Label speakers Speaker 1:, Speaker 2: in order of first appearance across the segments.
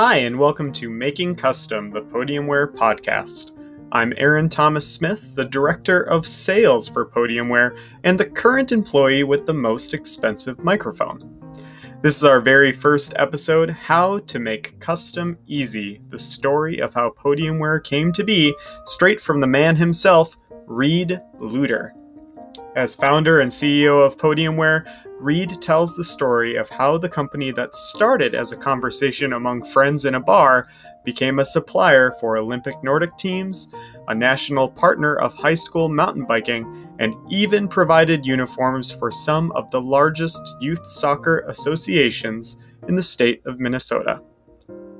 Speaker 1: Hi, and welcome to Making Custom, the Podiumwear podcast. I'm Aaron Thomas Smith, the Director of Sales for Podiumwear and the current employee with the most expensive microphone. This is our very first episode How to Make Custom Easy, the story of how Podiumwear came to be, straight from the man himself, Reed Lueder. As founder and CEO of Podiumwear, Reed tells the story of how the company that started as a conversation among friends in a bar became a supplier for Olympic Nordic teams, a national partner of high school mountain biking, and even provided uniforms for some of the largest youth soccer associations in the state of Minnesota.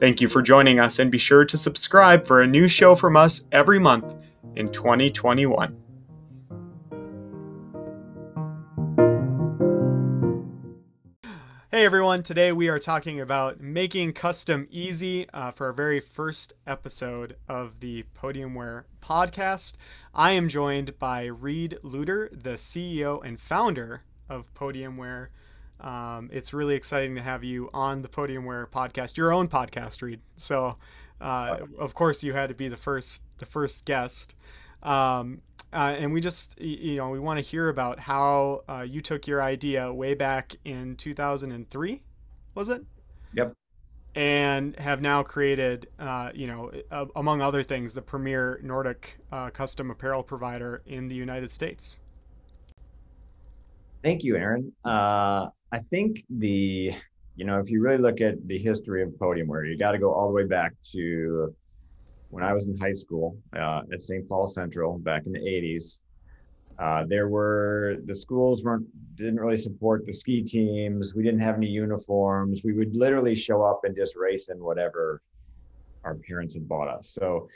Speaker 1: Thank you for joining us, and be sure to subscribe for a new show from us every month in 2021. Hey everyone, today we are talking about making custom easy uh, for our very first episode of the Podiumwear podcast. I am joined by Reed Lueder, the CEO and founder of Podiumwear. Um, it's really exciting to have you on the Podiumwear podcast, your own podcast, Reed. So, uh, of course, you had to be the first the first guest. Um, uh, and we just you know we want to hear about how uh, you took your idea way back in 2003 was it?
Speaker 2: Yep.
Speaker 1: And have now created uh, you know among other things the premier nordic uh, custom apparel provider in the united states.
Speaker 2: Thank you aaron. Uh, i think the you know if you really look at the history of Podiumwear you got to go all the way back to when I was in high school uh, at St. Paul Central back in the 80s. Uh, there were the schools weren't didn't really support the ski teams. We didn't have any uniforms. We would literally show up and just race in whatever our parents had bought us. So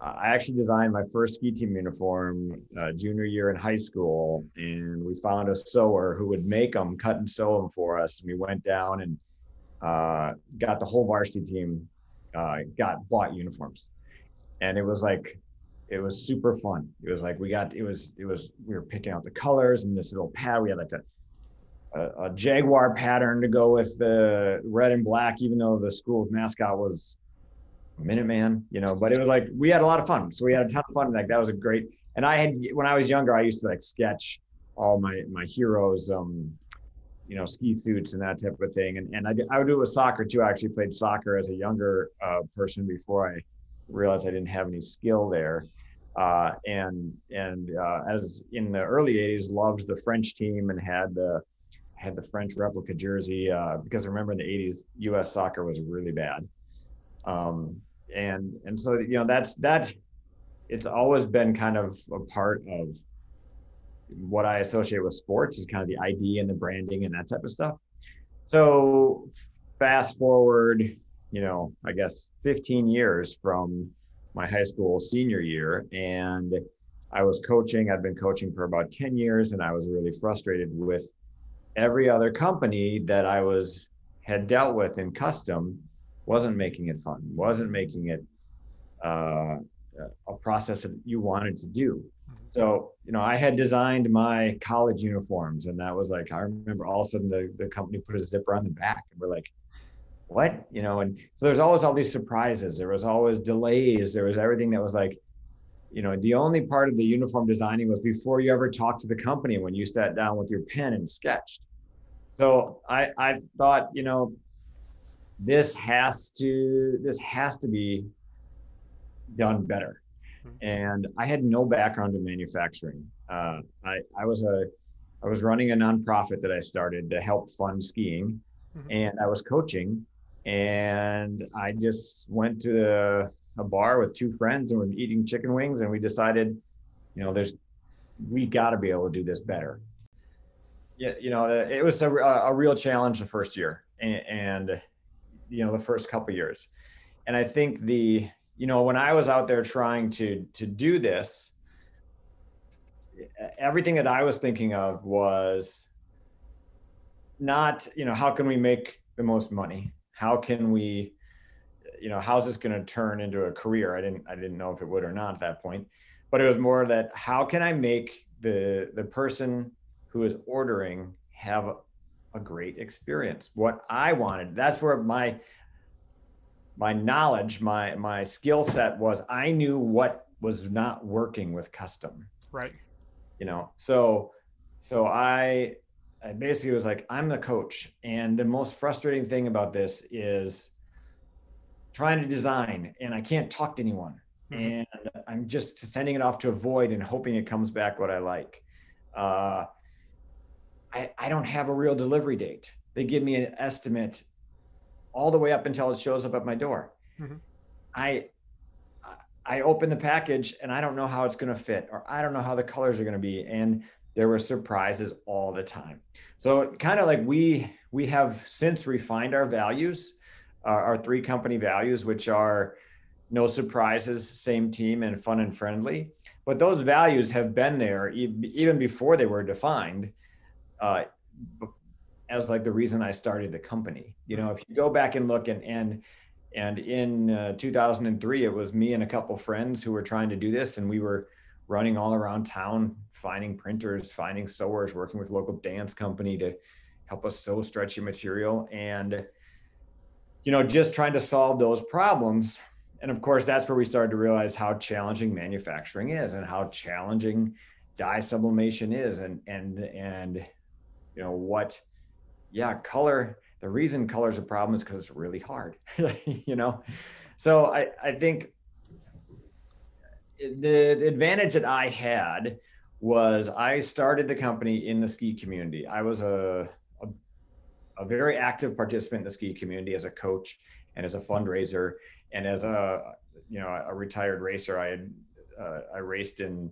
Speaker 2: uh, I actually designed my first ski team uniform uh, junior year in high school, and we found a sewer who would make them, cut and sew them for us. And we went down and uh, got the whole varsity team uh, got bought uniforms and it was like it was super fun. It was like we got it was it was we were picking out the colors and this little pad. We had like a, a, a jaguar pattern to go with the red and black, even though the school's mascot was Minuteman, you know. But it was like we had a lot of fun. So we had a ton of fun. Like that was a great. And I had when I was younger, I used to like sketch all my my heroes, um, you know, ski suits and that type of thing. And and I I would do it with soccer too. I actually played soccer as a younger uh, person before I realized I didn't have any skill there. Uh, and and uh, as in the early 80s, loved the French team and had the had the French replica jersey uh, because I remember in the 80s, U.S. soccer was really bad. Um, and and so you know that's that. It's always been kind of a part of what I associate with sports is kind of the ID and the branding and that type of stuff. So fast forward you know, I guess 15 years from my high school senior year. And I was coaching, I'd been coaching for about 10 years, and I was really frustrated with every other company that I was had dealt with in custom wasn't making it fun, wasn't making it uh, a process that you wanted to do. Mm-hmm. So, you know, I had designed my college uniforms, and that was like, I remember all of a sudden the, the company put a zipper on the back, and we're like, what? You know and so there's always all these surprises. There was always delays. There was everything that was like you know the only part of the uniform designing was before you ever talked to the company when you sat down with your pen and sketched. So i i thought you know this has to this has to be done better. Mm-hmm. and i had no background in manufacturing. Uh, i i was a i was running a nonprofit that i started to help fund skiing. Mm-hmm. and i was coaching and I just went to a, a bar with two friends and we're eating chicken wings, and we decided, you know, there's we got to be able to do this better. Yeah, you know, uh, it was a, a real challenge the first year, and, and you know, the first couple years, and I think the you know when I was out there trying to to do this, everything that I was thinking of was not you know how can we make the most money how can we you know how's this going to turn into a career i didn't i didn't know if it would or not at that point but it was more that how can i make the the person who is ordering have a great experience what i wanted that's where my my knowledge, my my skill set was I knew what was not working with custom.
Speaker 1: Right.
Speaker 2: You know, so so I I basically was like, I'm the coach. And the most frustrating thing about this is trying to design and I can't talk to anyone. Mm-hmm. And I'm just sending it off to a void and hoping it comes back what I like. Uh, I, I don't have a real delivery date. They give me an estimate all the way up until it shows up at my door. Mm-hmm. I I open the package and I don't know how it's going to fit, or I don't know how the colors are going to be, and there were surprises all the time. So kind of like we we have since refined our values, uh, our three company values, which are no surprises, same team, and fun and friendly. But those values have been there even before they were defined. Uh, as like the reason I started the company. You know, if you go back and look and and and in uh, 2003, it was me and a couple friends who were trying to do this, and we were running all around town, finding printers, finding sewers, working with local dance company to help us sew stretchy material, and you know, just trying to solve those problems. And of course, that's where we started to realize how challenging manufacturing is, and how challenging dye sublimation is, and and and you know what yeah, color, the reason color is a problem is because it's really hard, you know? So I, I think the, the advantage that I had was I started the company in the ski community. I was a, a, a very active participant in the ski community as a coach and as a fundraiser and as a you know a retired racer. I had uh, I raced in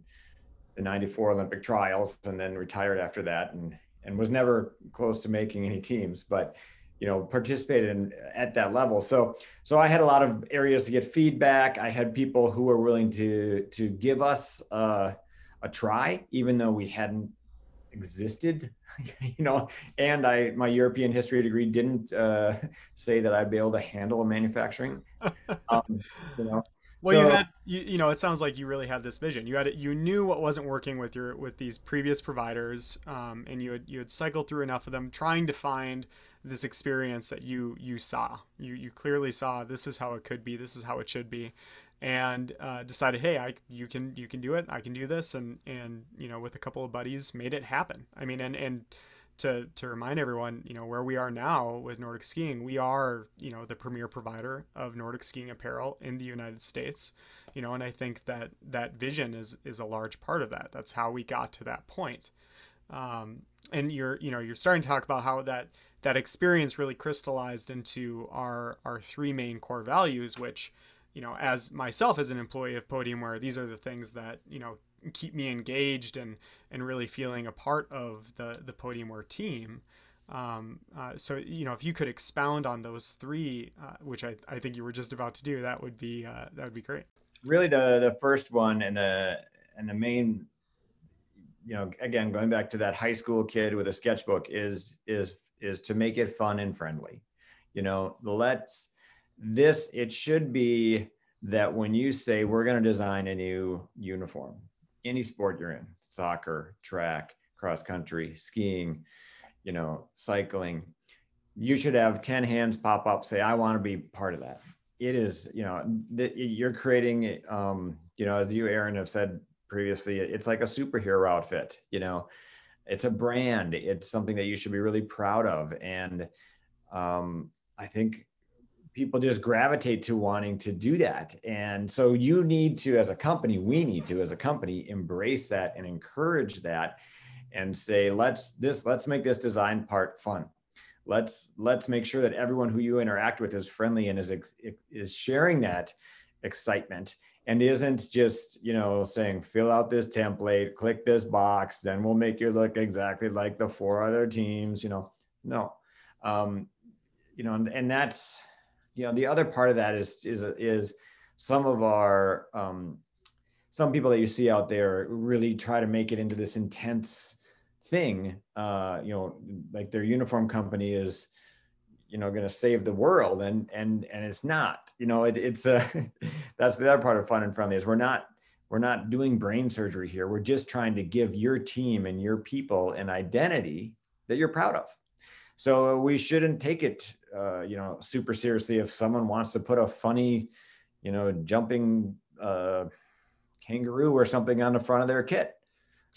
Speaker 2: the '94 Olympic trials and then retired after that and and was never close to making any teams, but you know participate in, at that level. So so I had a lot of areas to get feedback. I had people who were willing to to give us uh, a try, even though we hadn't existed you know and i my european history degree didn't uh, say that i'd be able to handle a manufacturing um,
Speaker 1: you know well, so, you had you, you know it sounds like you really had this vision. You had it, you knew what wasn't working with your with these previous providers, um, and you had you had cycled through enough of them, trying to find this experience that you you saw. You you clearly saw this is how it could be, this is how it should be, and uh, decided, hey, I you can you can do it, I can do this, and and you know with a couple of buddies made it happen. I mean, and and to to remind everyone, you know, where we are now with Nordic Skiing, we are, you know, the premier provider of Nordic skiing apparel in the United States. You know, and I think that that vision is is a large part of that. That's how we got to that point. Um, and you're, you know, you're starting to talk about how that that experience really crystallized into our our three main core values, which, you know, as myself as an employee of Podiumwear, these are the things that you know keep me engaged and and really feeling a part of the the Podiumwear team. Um, uh, so you know, if you could expound on those three, uh, which I, I think you were just about to do, that would be uh, that would be great.
Speaker 2: Really, the the first one and the and the main, you know, again going back to that high school kid with a sketchbook is is is to make it fun and friendly. You know, let's this it should be that when you say we're going to design a new uniform any sport you're in soccer track cross country skiing you know cycling you should have 10 hands pop up say i want to be part of that it is you know that you're creating um you know as you aaron have said previously it's like a superhero outfit you know it's a brand it's something that you should be really proud of and um i think people just gravitate to wanting to do that. And so you need to, as a company, we need to, as a company, embrace that and encourage that and say, let's this, let's make this design part fun. Let's let's make sure that everyone who you interact with is friendly and is is sharing that excitement and isn't just you know saying fill out this template click this box then we'll make you look exactly like the four other teams you know? No. Um you know and, and that's you know the other part of that is is is some of our um, some people that you see out there really try to make it into this intense thing. Uh, you know like their uniform company is you know going to save the world and and and it's not you know it, it's uh that's the other part of fun and friendly is we're not we're not doing brain surgery here we're just trying to give your team and your people an identity that you're proud of So we shouldn't take it, uh, you know, super seriously if someone wants to put a funny, you know, jumping uh, kangaroo or something on the front of their kit.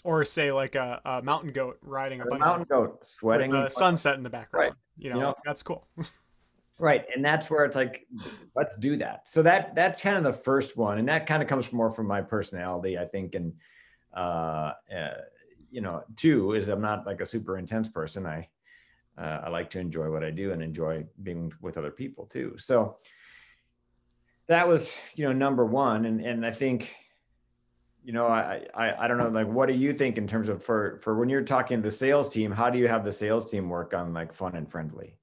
Speaker 1: Or say like a, a mountain goat riding a,
Speaker 2: a mountain goat sweating
Speaker 1: the sunset in the background.
Speaker 2: Right.
Speaker 1: You know,
Speaker 2: know
Speaker 1: that's cool.
Speaker 2: right and that's where it's like let's do that. So that that's kind of the first one and that kind of comes more from my personality i think and uh, uh you know two is i'm not like a super intense person. I uh, i like to enjoy what i do and enjoy being with other people too. So that was you know number one and and i think you know I, I i don't know like what do you think in terms of for for when you're talking to the sales team how do you have the sales team work on like fun and friendly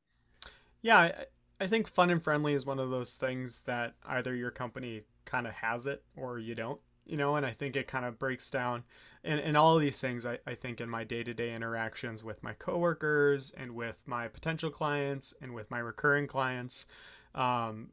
Speaker 1: yeah I I think fun and friendly is one of those things that either your company kind of has it or you don't, you know, and I think it kind of breaks down. And, and all of these things, I, I think, in my day to day interactions with my coworkers and with my potential clients and with my recurring clients. Um,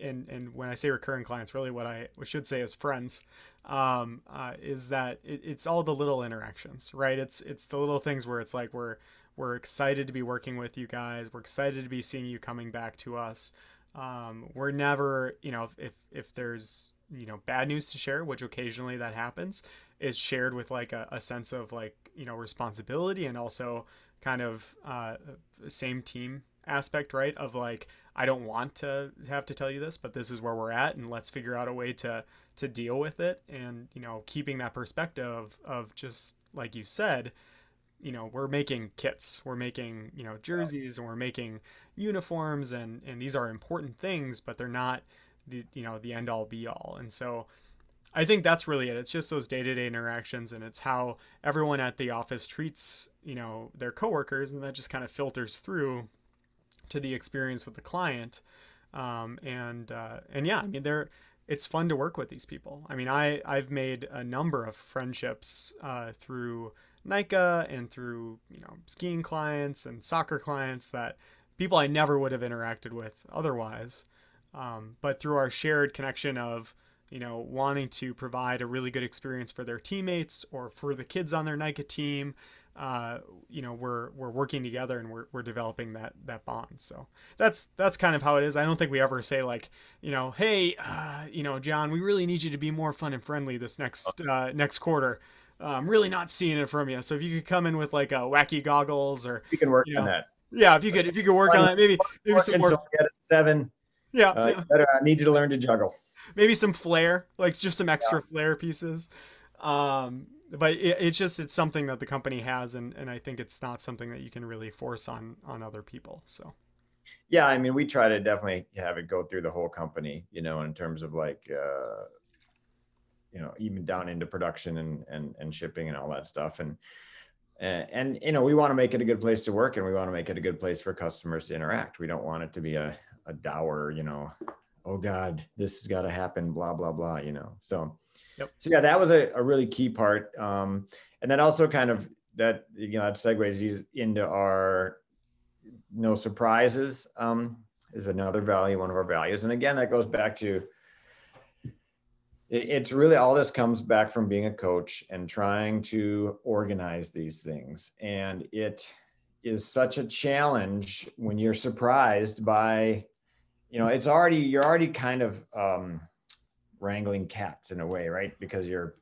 Speaker 1: and, and when I say recurring clients, really what I should say is friends, um, uh, is that it, it's all the little interactions, right? It's, it's the little things where it's like we're, we're excited to be working with you guys. We're excited to be seeing you coming back to us. Um, we're never, you know, if, if there's, you know, bad news to share, which occasionally that happens, is shared with like a, a sense of like, you know, responsibility and also kind of uh, same team aspect, right? Of like, I don't want to have to tell you this, but this is where we're at, and let's figure out a way to to deal with it. And you know, keeping that perspective of of just like you said, you know we're making kits we're making you know jerseys and we're making uniforms and and these are important things but they're not the you know the end all be all and so i think that's really it it's just those day-to-day interactions and it's how everyone at the office treats you know their coworkers and that just kind of filters through to the experience with the client um, and uh, and yeah i mean they're it's fun to work with these people i mean i i've made a number of friendships uh, through NICA and through you know skiing clients and soccer clients that people I never would have interacted with otherwise. Um, but through our shared connection of you know wanting to provide a really good experience for their teammates or for the kids on their NICA team, uh, you know we're we're working together and we're, we're developing that that bond. So that's that's kind of how it is. I don't think we ever say like you know hey uh, you know John we really need you to be more fun and friendly this next uh, next quarter. I'm really not seeing it from you. So if you could come in with like a wacky goggles or
Speaker 2: you can work
Speaker 1: you know,
Speaker 2: on that.
Speaker 1: Yeah, if you could if you could work on that, maybe maybe some more
Speaker 2: seven.
Speaker 1: Yeah,
Speaker 2: uh,
Speaker 1: yeah.
Speaker 2: Better, I need you to learn to juggle.
Speaker 1: Maybe some flair, like just some extra yeah. flair pieces. Um, but it, it's just it's something that the company has, and and I think it's not something that you can really force on on other people. So.
Speaker 2: Yeah, I mean, we try to definitely have it go through the whole company, you know, in terms of like uh, you know even down into production and and, and shipping and all that stuff and and, and you know we want to make it a good place to work and we want to make it a good place for customers to interact we don't want it to be a, a dour you know oh god this has got to happen blah blah blah you know so yep. so yeah that was a, a really key part um and then also kind of that you know that segues into our no surprises um is another value one of our values and again that goes back to it's really all this comes back from being a coach and trying to organize these things and it is such a challenge when you're surprised by you know it's already you're already kind of um, wrangling cats in a way right because you're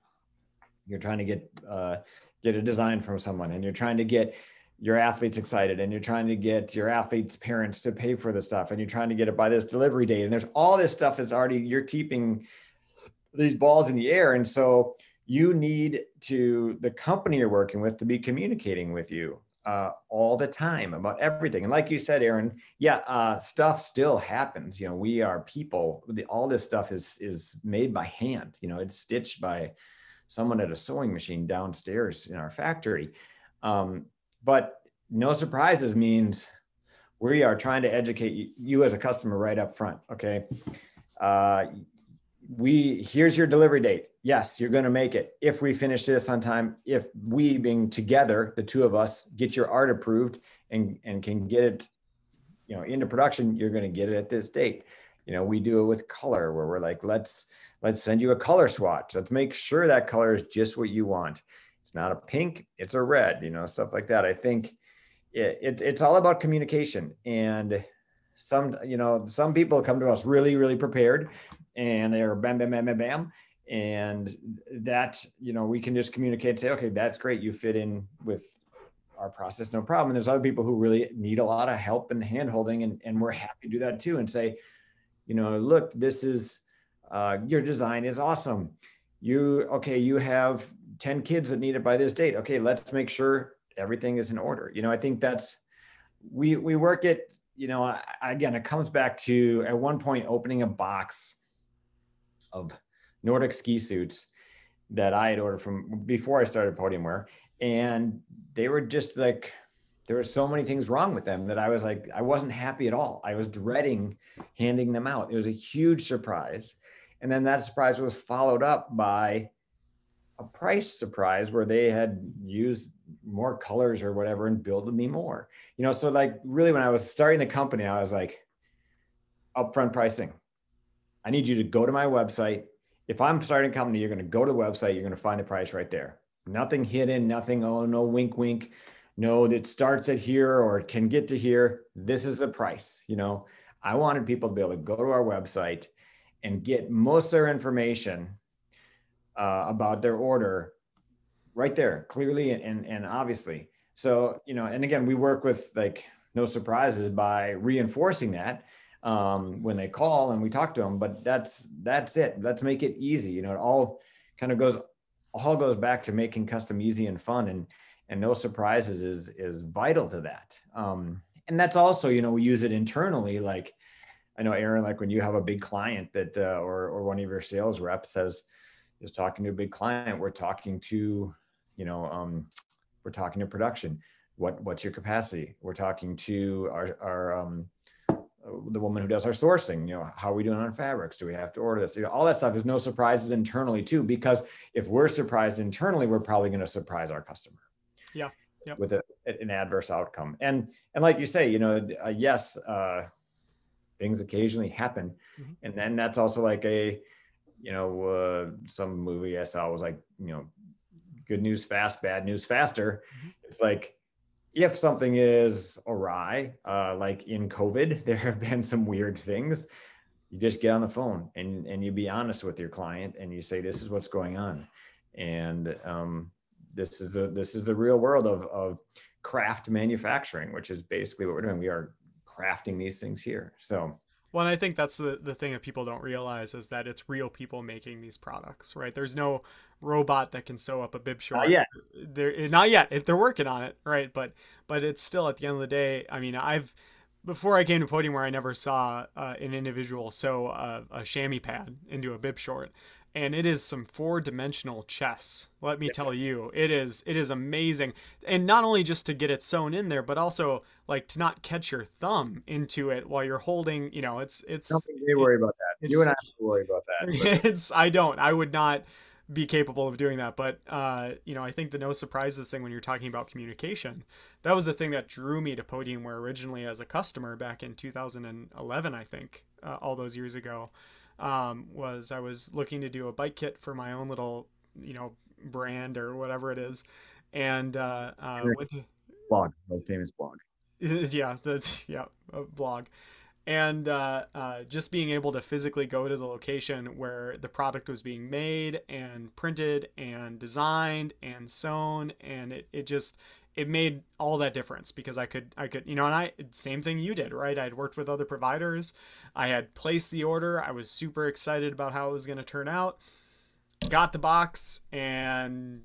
Speaker 2: you're trying to get uh, get a design from someone and you're trying to get your athletes excited and you're trying to get your athletes parents to pay for the stuff and you're trying to get it by this delivery date and there's all this stuff that's already you're keeping these balls in the air. And so you need to, the company you're working with, to be communicating with you uh, all the time about everything. And like you said, Aaron, yeah, uh, stuff still happens. You know, we are people. The, all this stuff is is made by hand. You know, it's stitched by someone at a sewing machine downstairs in our factory. Um, but no surprises means we are trying to educate you, you as a customer right up front. Okay. Uh, we here's your delivery date yes you're going to make it. If we finish this on time if we being together the two of us get your art approved and and can get it you know into production you're going to get it at this date. You know we do it with color where we're like let's let's send you a color swatch. Let's make sure that color is just what you want. It's not a pink it's a red you know stuff like that. I think it, it, it's all about communication. And some you know some people come to us really really prepared and they're bam bam bam bam bam and that you know we can just communicate and say okay that's great. You fit in with our process no problem. And there's other people who really need a lot of help and handholding and, and we're happy to do that too and say you know look this is uh, your design is awesome. You okay you have 10 kids that need it by this date. Okay let's make sure everything is in order. You know i think that's we we work it you know again it comes back to at one point opening a box of nordic ski suits that i had ordered from before i started podiumwear and they were just like there were so many things wrong with them that i was like i wasn't happy at all i was dreading handing them out it was a huge surprise and then that surprise was followed up by a price surprise where they had used more colors or whatever and billed me more. You know, so like really when I was starting the company, I was like, upfront pricing. I need you to go to my website. If I'm starting a company, you're going to go to the website, you're going to find the price right there. Nothing hidden, nothing, oh, no wink, wink. No, that starts at here or can get to here. This is the price. You know, I wanted people to be able to go to our website and get most of their information uh, about their order right there clearly and, and obviously so you know and again we work with like no surprises by reinforcing that um, when they call and we talk to them but that's that's it. Let's make it easy. You know it all kind of goes all goes back to making custom easy and fun and and no surprises is is vital to that. Um, and that's also you know we use it internally. Like i know aaron like when you have a big client that uh, or or one of your sales reps has is talking to a big client we're talking to you know um, we're talking to production. What what's your capacity? We're talking to our our um, the woman who does our sourcing you know how are we doing on fabrics do we have to order this you know, all that stuff is no surprises internally too because if we're surprised internally we're probably going to surprise our customer
Speaker 1: yeah yep.
Speaker 2: with a, an adverse outcome and and like you say you know uh, yes uh, things occasionally happen mm-hmm. and then that's also like a you know, uh, some movie I saw was like, you know, good news fast, bad news faster. Mm-hmm. It's like if something is awry, uh, like in COVID, there have been some weird things. You just get on the phone and and you be honest with your client and you say, this is what's going on, and um, this is the this is the real world of of craft manufacturing, which is basically what we're doing. We are crafting these things here. So
Speaker 1: well, and I think that's the, the thing that people don't realize is that it's real people making these products, right? There's no robot that can sew up a bib short.
Speaker 2: Not yet.
Speaker 1: They're not yet. They're working on it, right? But but it's still at the end of the day. I mean, I've before I came to Podiumwear I never saw uh, an individual sew a, a chamois pad into a bib short and it is some four-dimensional chess let me yeah. tell you. It is it is amazing. And not only just to get it sewn in there but also like to not catch your thumb into it while you're holding you know it's it's
Speaker 2: don't worry about that. you and i have to worry about
Speaker 1: that it's i don't. I would not be capable of doing that but uh you know i think the no surprises thing when you're talking about communication that was the thing that drew me to Podiumwear originally as a customer back in 2011 i think uh, all those years ago um, was I was looking to do a bike kit for my own little, you know, brand or whatever it is, and uh, uh, went to
Speaker 2: blog, most famous blog.
Speaker 1: yeah, that's yeah a blog, and uh, uh, just being able to physically go to the location where the product was being made and printed and designed and sewn, and it, it just it made all that difference because I could I could you know and I same thing you did right? I had worked with other providers. I had placed the order. I was super excited about how it was going to turn out. Got the box and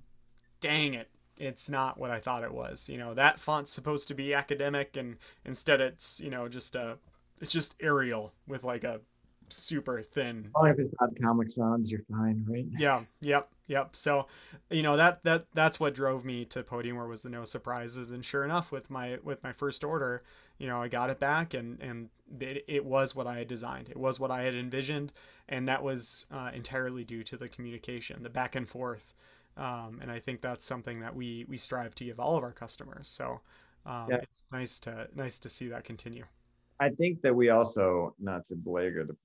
Speaker 1: dang it it's not what I thought it was. You know that font's supposed to be academic and instead it's you know just a it's just Arial with like a super thin.
Speaker 2: As long as it's not Comic Sans, you're fine, right?
Speaker 1: Yeah, yep, yep. So, you know that that that's what drove me to Podiumwear was the no surprises, and sure enough, with my with my first order, you know, I got it back, and and it, it was what I had designed. It was what I had envisioned, and that was uh, entirely due to the communication, the back and forth. Um, and I think that's something that we we strive to give all of our customers. So um, yeah. it's nice to nice to see that continue.
Speaker 2: I think that we also, not to belabor the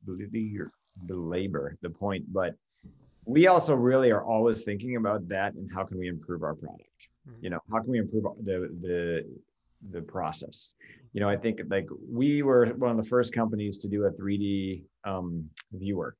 Speaker 2: belabor the point, but we also really are always thinking about that and how can we improve our product. Mm-hmm. You know, how can we improve the the the process. You know, I think like we were one of the first companies to do a 3D um, viewer,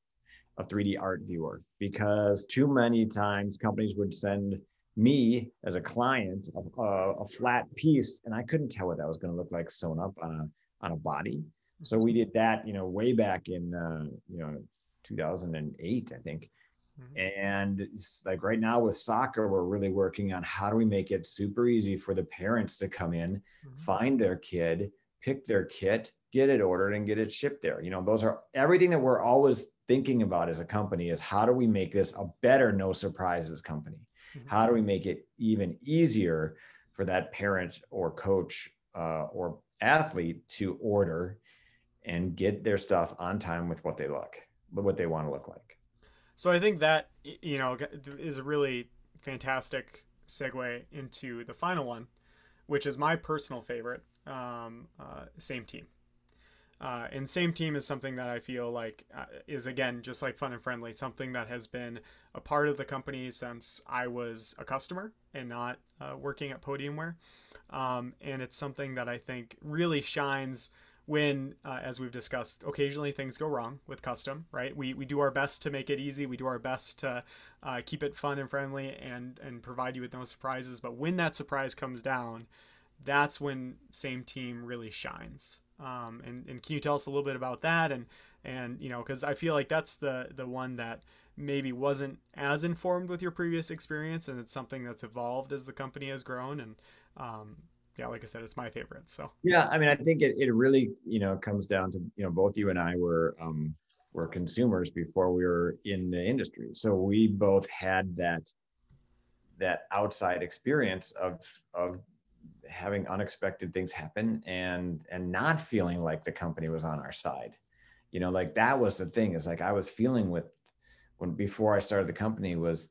Speaker 2: a 3D art viewer, because too many times companies would send me as a client a, a, flat piece, and I couldn't tell what that was going to look like sewn up on a on a body. So we did that, you know, way back in uh, you know 2008, I think. Mm-hmm. And like right now with soccer, we're really working on how do we make it super easy for the parents to come in, mm-hmm. find their kid, pick their kit, get it ordered, and get it shipped there. You know, those are everything that we're always thinking about as a company is how do we make this a better no surprises company? Mm-hmm. How do we make it even easier for that parent or coach uh, or athlete to order and get their stuff on time with what they look, what they want to look like?
Speaker 1: So I think that you know is a really fantastic segue into the final one, which is my personal favorite. Um, uh, same team. Uh, and same team is something that I feel like uh, is again just like fun and friendly, something that has been a part of the company since I was a customer and not uh, working at Podiumwear. Um, and it's something that I think really shines when, uh, as we've discussed, occasionally things go wrong with custom, right? We, we do our best to make it easy. We do our best to uh, keep it fun and friendly and, and provide you with no surprises. But when that surprise comes down, that's when same team really shines. Um, and, and can you tell us a little bit about that? And, and, you know, cause I feel like that's the, the one that maybe wasn't as informed with your previous experience. And it's something that's evolved as the company has grown. And, um, yeah, like I said, it's my favorite. So
Speaker 2: yeah, I mean, I think it, it really, you know, comes down to, you know, both you and I were, um, were consumers before we were in the industry. So we both had that, that outside experience of, of having unexpected things happen and, and not feeling like the company was on our side. You know, like that was the thing is like, I was feeling with when, before I started the company was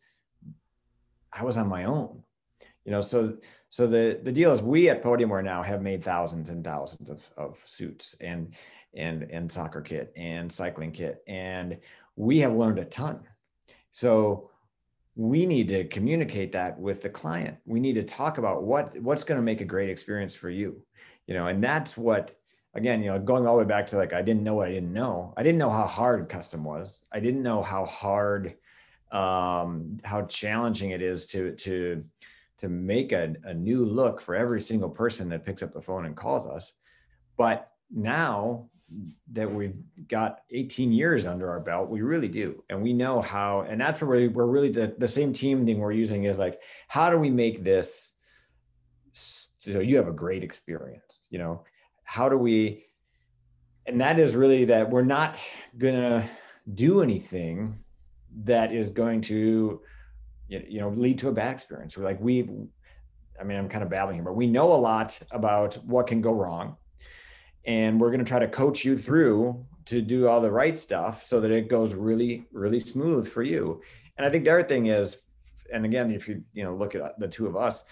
Speaker 2: I was on my own you know so so the the deal is we at podiumwear now have made thousands and thousands of, of suits and and and soccer kit and cycling kit and we have learned a ton. So we need to communicate that with the client. We need to talk about what what's going to make a great experience for you you know and that's what again you know going all the way back to like i didn't know what i didn't know. I didn't know how hard custom was. I didn't know how hard um how challenging it is to to to make a, a new look for every single person that picks up the phone and calls us. But now that we've got 18 years under our belt, we really do. And we know how, and that's where we're, we're really the, the same team thing we're using is like, how do we make this so you have a great experience? You know, how do we, and that is really that we're not gonna do anything that is going to you know lead to a bad experience. We're like we i mean i'm kind of babbling here but we know a lot about what can go wrong. And we're going to try to coach you through to do all the right stuff so that it goes really really smooth for you. And i think the other thing is and again if you you know look at uh, the two of us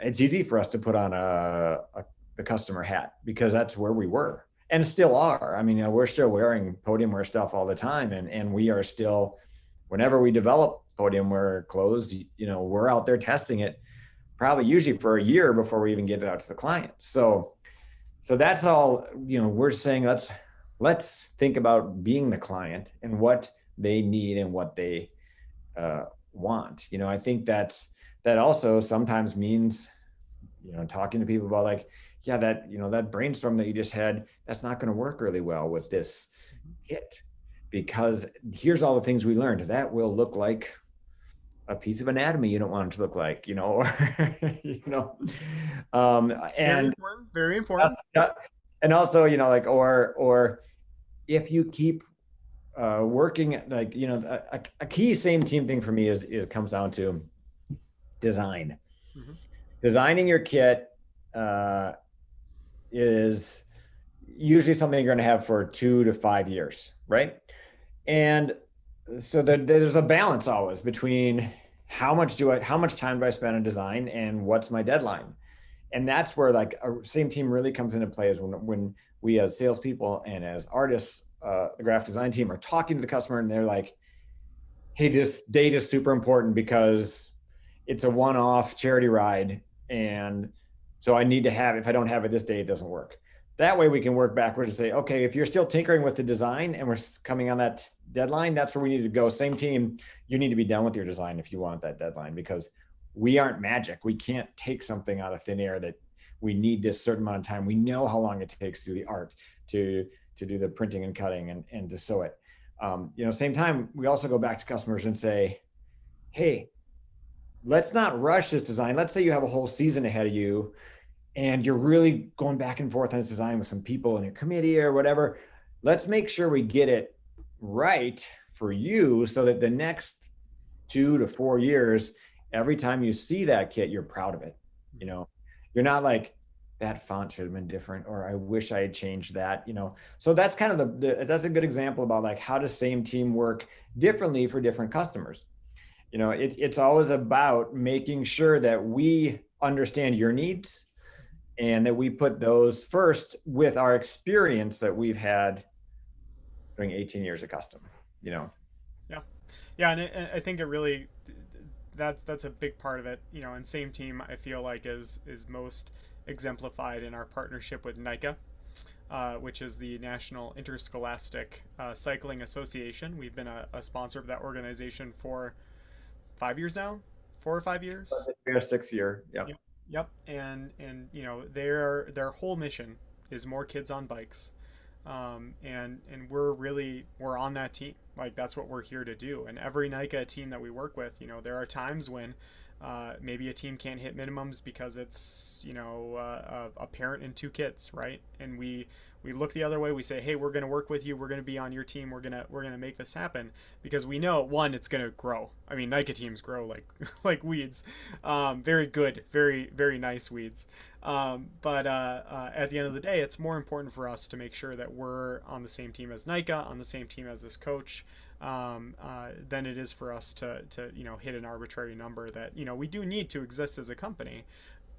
Speaker 2: it's easy for us to put on a, a the customer hat because that's where we were and still are. I mean you know, we're still wearing podiumwear stuff all the time and and we are still whenever we develop Podiumwear closed, you know, we're out there testing it probably usually for a year before we even get it out to the client. So, so that's all, you know, we're saying let's, let's think about being the client and what they need and what they uh, want. You know, I think that's, that also sometimes means, you know, talking to people about like, yeah, that, you know, that brainstorm that you just had, that's not going to work really well with this kit because here's all the things we learned that will look like a piece of anatomy you don't want it to look like, you know, or, you know, um, and
Speaker 1: very important. Very important.
Speaker 2: and also, you know, like, or, or if you keep uh, working like, you know, a, a, key same team thing for me is, it comes down to design. Mm-hmm. Designing your kit uh, is usually something you're going to have for two to five years, right? And so there's a balance always between how much do I, how much time do I spend on design and what's my deadline? And that's where like a same team really comes into play is when, when we as salespeople and as artists, uh, the graphic design team are talking to the customer and they're like, Hey, this date is super important because it's a one-off charity ride and So I need to have, if I don't have it this day, it doesn't work. That way we can work backwards and say, okay, if you're still tinkering with the design and we're coming on that deadline, that's where we need to go. Same team, you need to be done with your design if you want that deadline because we aren't magic. We can't take something out of thin air that we need this certain amount of time. We know how long it takes to do the art, to to do the printing and cutting and, and to sew it. Um, you know, same time, we also go back to customers and say, hey, let's not rush this design. Let's say you have a whole season ahead of you and you're really going back and forth on this design with some people in your committee or whatever. Let's make sure we get it right for you so that the next two to four years, every time you see that kit, you're proud of it. You know, you're not like, that font should have been different or i wish i had changed that you know so that's kind of the, the, that's a good example about like how does same team work differently for different customers you know it, it's always about making sure that we understand your needs and that we put those first with our experience that we've had doing 18 years of custom you know
Speaker 1: yeah yeah and i think it really that's that's a big part of it you know and same team i feel like is is most exemplified in our partnership with NICA, uh, which is the National Interscholastic uh, Cycling Association. We've been a, a, sponsor of that organization for five years now, four or five years.
Speaker 2: Six year. yeah.
Speaker 1: yep. Yep. And and you know their their whole mission is more kids on bikes. Um, and and we're really we're on that team like that's what we're here to do and every NICA team that we work with you know there are times when uh, maybe a team can't hit minimums because it's you know uh, a, parent and two kids, right? And we we look the other way. We say, hey, we're going to work with you. We're going to be on your team. We're gonna we're gonna make this happen because we know one, it's going to grow. I mean, NICA teams grow like like weeds, um, very good, very very nice weeds. Um, but uh, uh, at the end of the day, it's more important for us to make sure that we're on the same team as NICA, on the same team as this coach um, uh, than it is for us to, to you know hit an arbitrary number that you know we do need to exist as a company,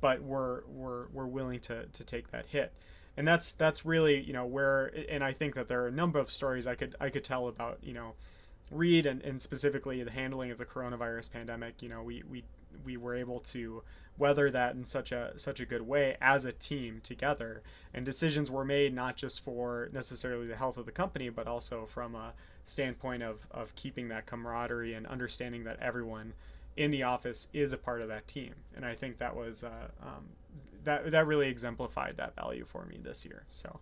Speaker 1: but we're we're we're willing to to take that hit, and that's that's really you know where and I think that there are a number of stories I could I could tell about you know Reed and, and specifically the handling of the coronavirus pandemic. You know we we we were able to weather that in such a such a good way as a team together and decisions were made not just for necessarily the health of the company but also from a standpoint of of keeping that camaraderie and understanding that everyone in the office is a part of that team. And I think that was uh, um, that that really exemplified that value for me this year. So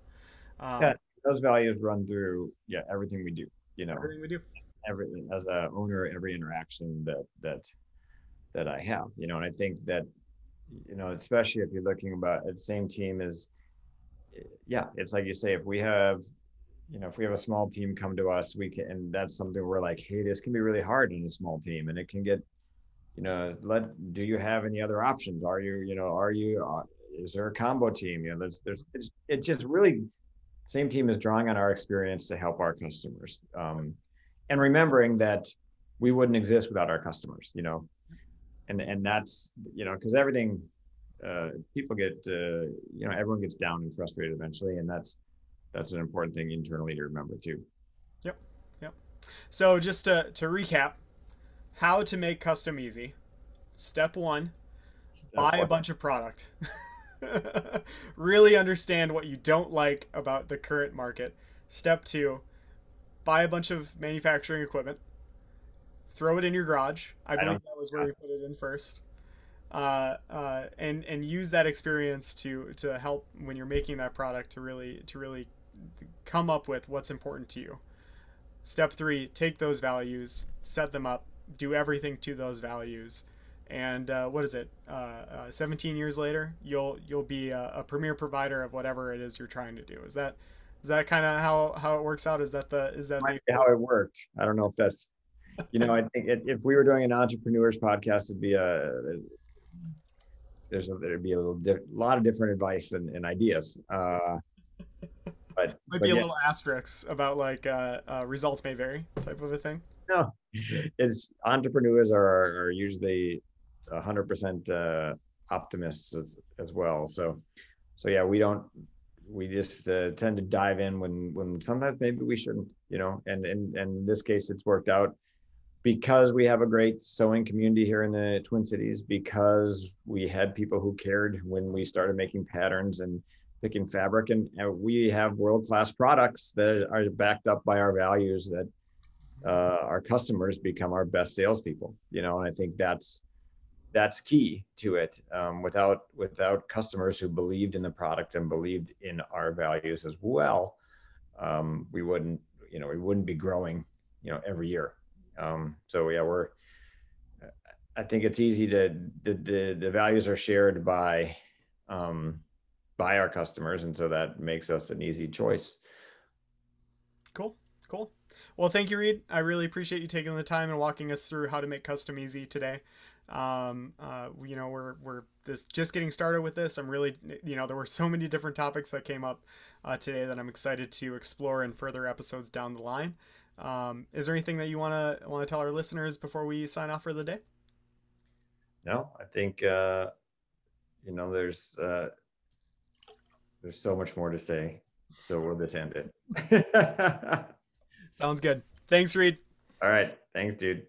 Speaker 2: um, yeah, those values run through yeah everything we do. You know,
Speaker 1: everything we do.
Speaker 2: Everything as a owner, every interaction that that that I have. You know, and I think that you know, especially if you're looking about at the same team as yeah, it's like you say, if we have you know, if we have a small team come to us, we can, and that's something we're like, hey, this can be really hard in a small team, and it can get, you know, let. Do you have any other options? Are you, you know, are you? Uh, is there a combo team? You know, there's, there's, it's, it's just really, same team is drawing on our experience to help our customers, um, and remembering that we wouldn't exist without our customers. You know, and and that's you know because everything, uh, people get, uh, you know, everyone gets down and frustrated eventually, and that's that's an important thing internally to remember too.
Speaker 1: Yep. Yep. So just to, to recap, how to make custom easy. Step one, Step buy one. a bunch of product. really understand what you don't like about the current market. Step two, buy a bunch of manufacturing equipment. Throw it in your garage. I, I believe that was where we put it in first. Uh, uh, and and use that experience to to help when you're making that product to really to really come up with what's important to you. Step three, take those values, set them up, do everything to those values, and uh, what is it? Uh, uh, 17 years later, you'll you'll be a, a, premier provider of whatever it is you're trying to do. Is that is that kind of how how it works out? Is that the is that
Speaker 2: the... how it worked? I don't know if that's you know I think if we were doing an entrepreneurs podcast, it'd be a there's a, there'd be a little di- lot of different advice and, and ideas. Uh, but
Speaker 1: might be
Speaker 2: yeah.
Speaker 1: a little asterisk about like uh, uh, results may vary type of a thing.
Speaker 2: No, it's entrepreneurs are, are usually hundred percent uh, optimists as, as well. So, so yeah, we don't we just uh, tend to dive in when when sometimes maybe we shouldn't, you know. And and and in this case, it's worked out. Because we have a great sewing community here in the Twin Cities, because we had people who cared when we started making patterns and picking fabric, and, and we have world class products that are backed up by our values that uh, our customers become our best salespeople. You know, and I think that's that's key to it. Um, without without customers who believed in the product and believed in our values as well, um, we wouldn't you know we wouldn't be growing you know every year um, so yeah, we're. I think it's easy to the the, the values are shared by um, by our customers, and so that makes us an easy choice.
Speaker 1: Cool, cool. Well, thank you, Reed. I really appreciate you taking the time and walking us through how to make custom easy today. Um, uh, you know, we're we're this just getting started with this. I'm really, you know, there were so many different topics that came up uh, today that I'm excited to explore in further episodes down the line. Um, is there anything that you want to want to tell our listeners before we sign off for the day?
Speaker 2: No, I think uh, you know there's uh, there's so much more to say, so we'll just end it.
Speaker 1: Sounds good. Thanks, Reed.
Speaker 2: All right. Thanks, dude.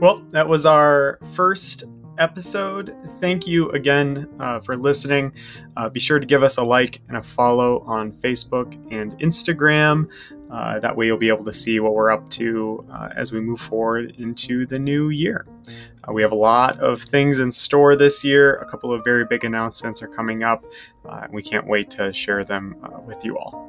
Speaker 1: Well, that was our first episode. Thank you again uh, for listening. Uh, be sure to give us a like and a follow on Facebook and Instagram. Uh, that way, you'll be able to see what we're up to uh, as we move forward into the new year. Uh, we have a lot of things in store this year. A couple of very big announcements are coming up, uh, and we can't wait to share them with you all.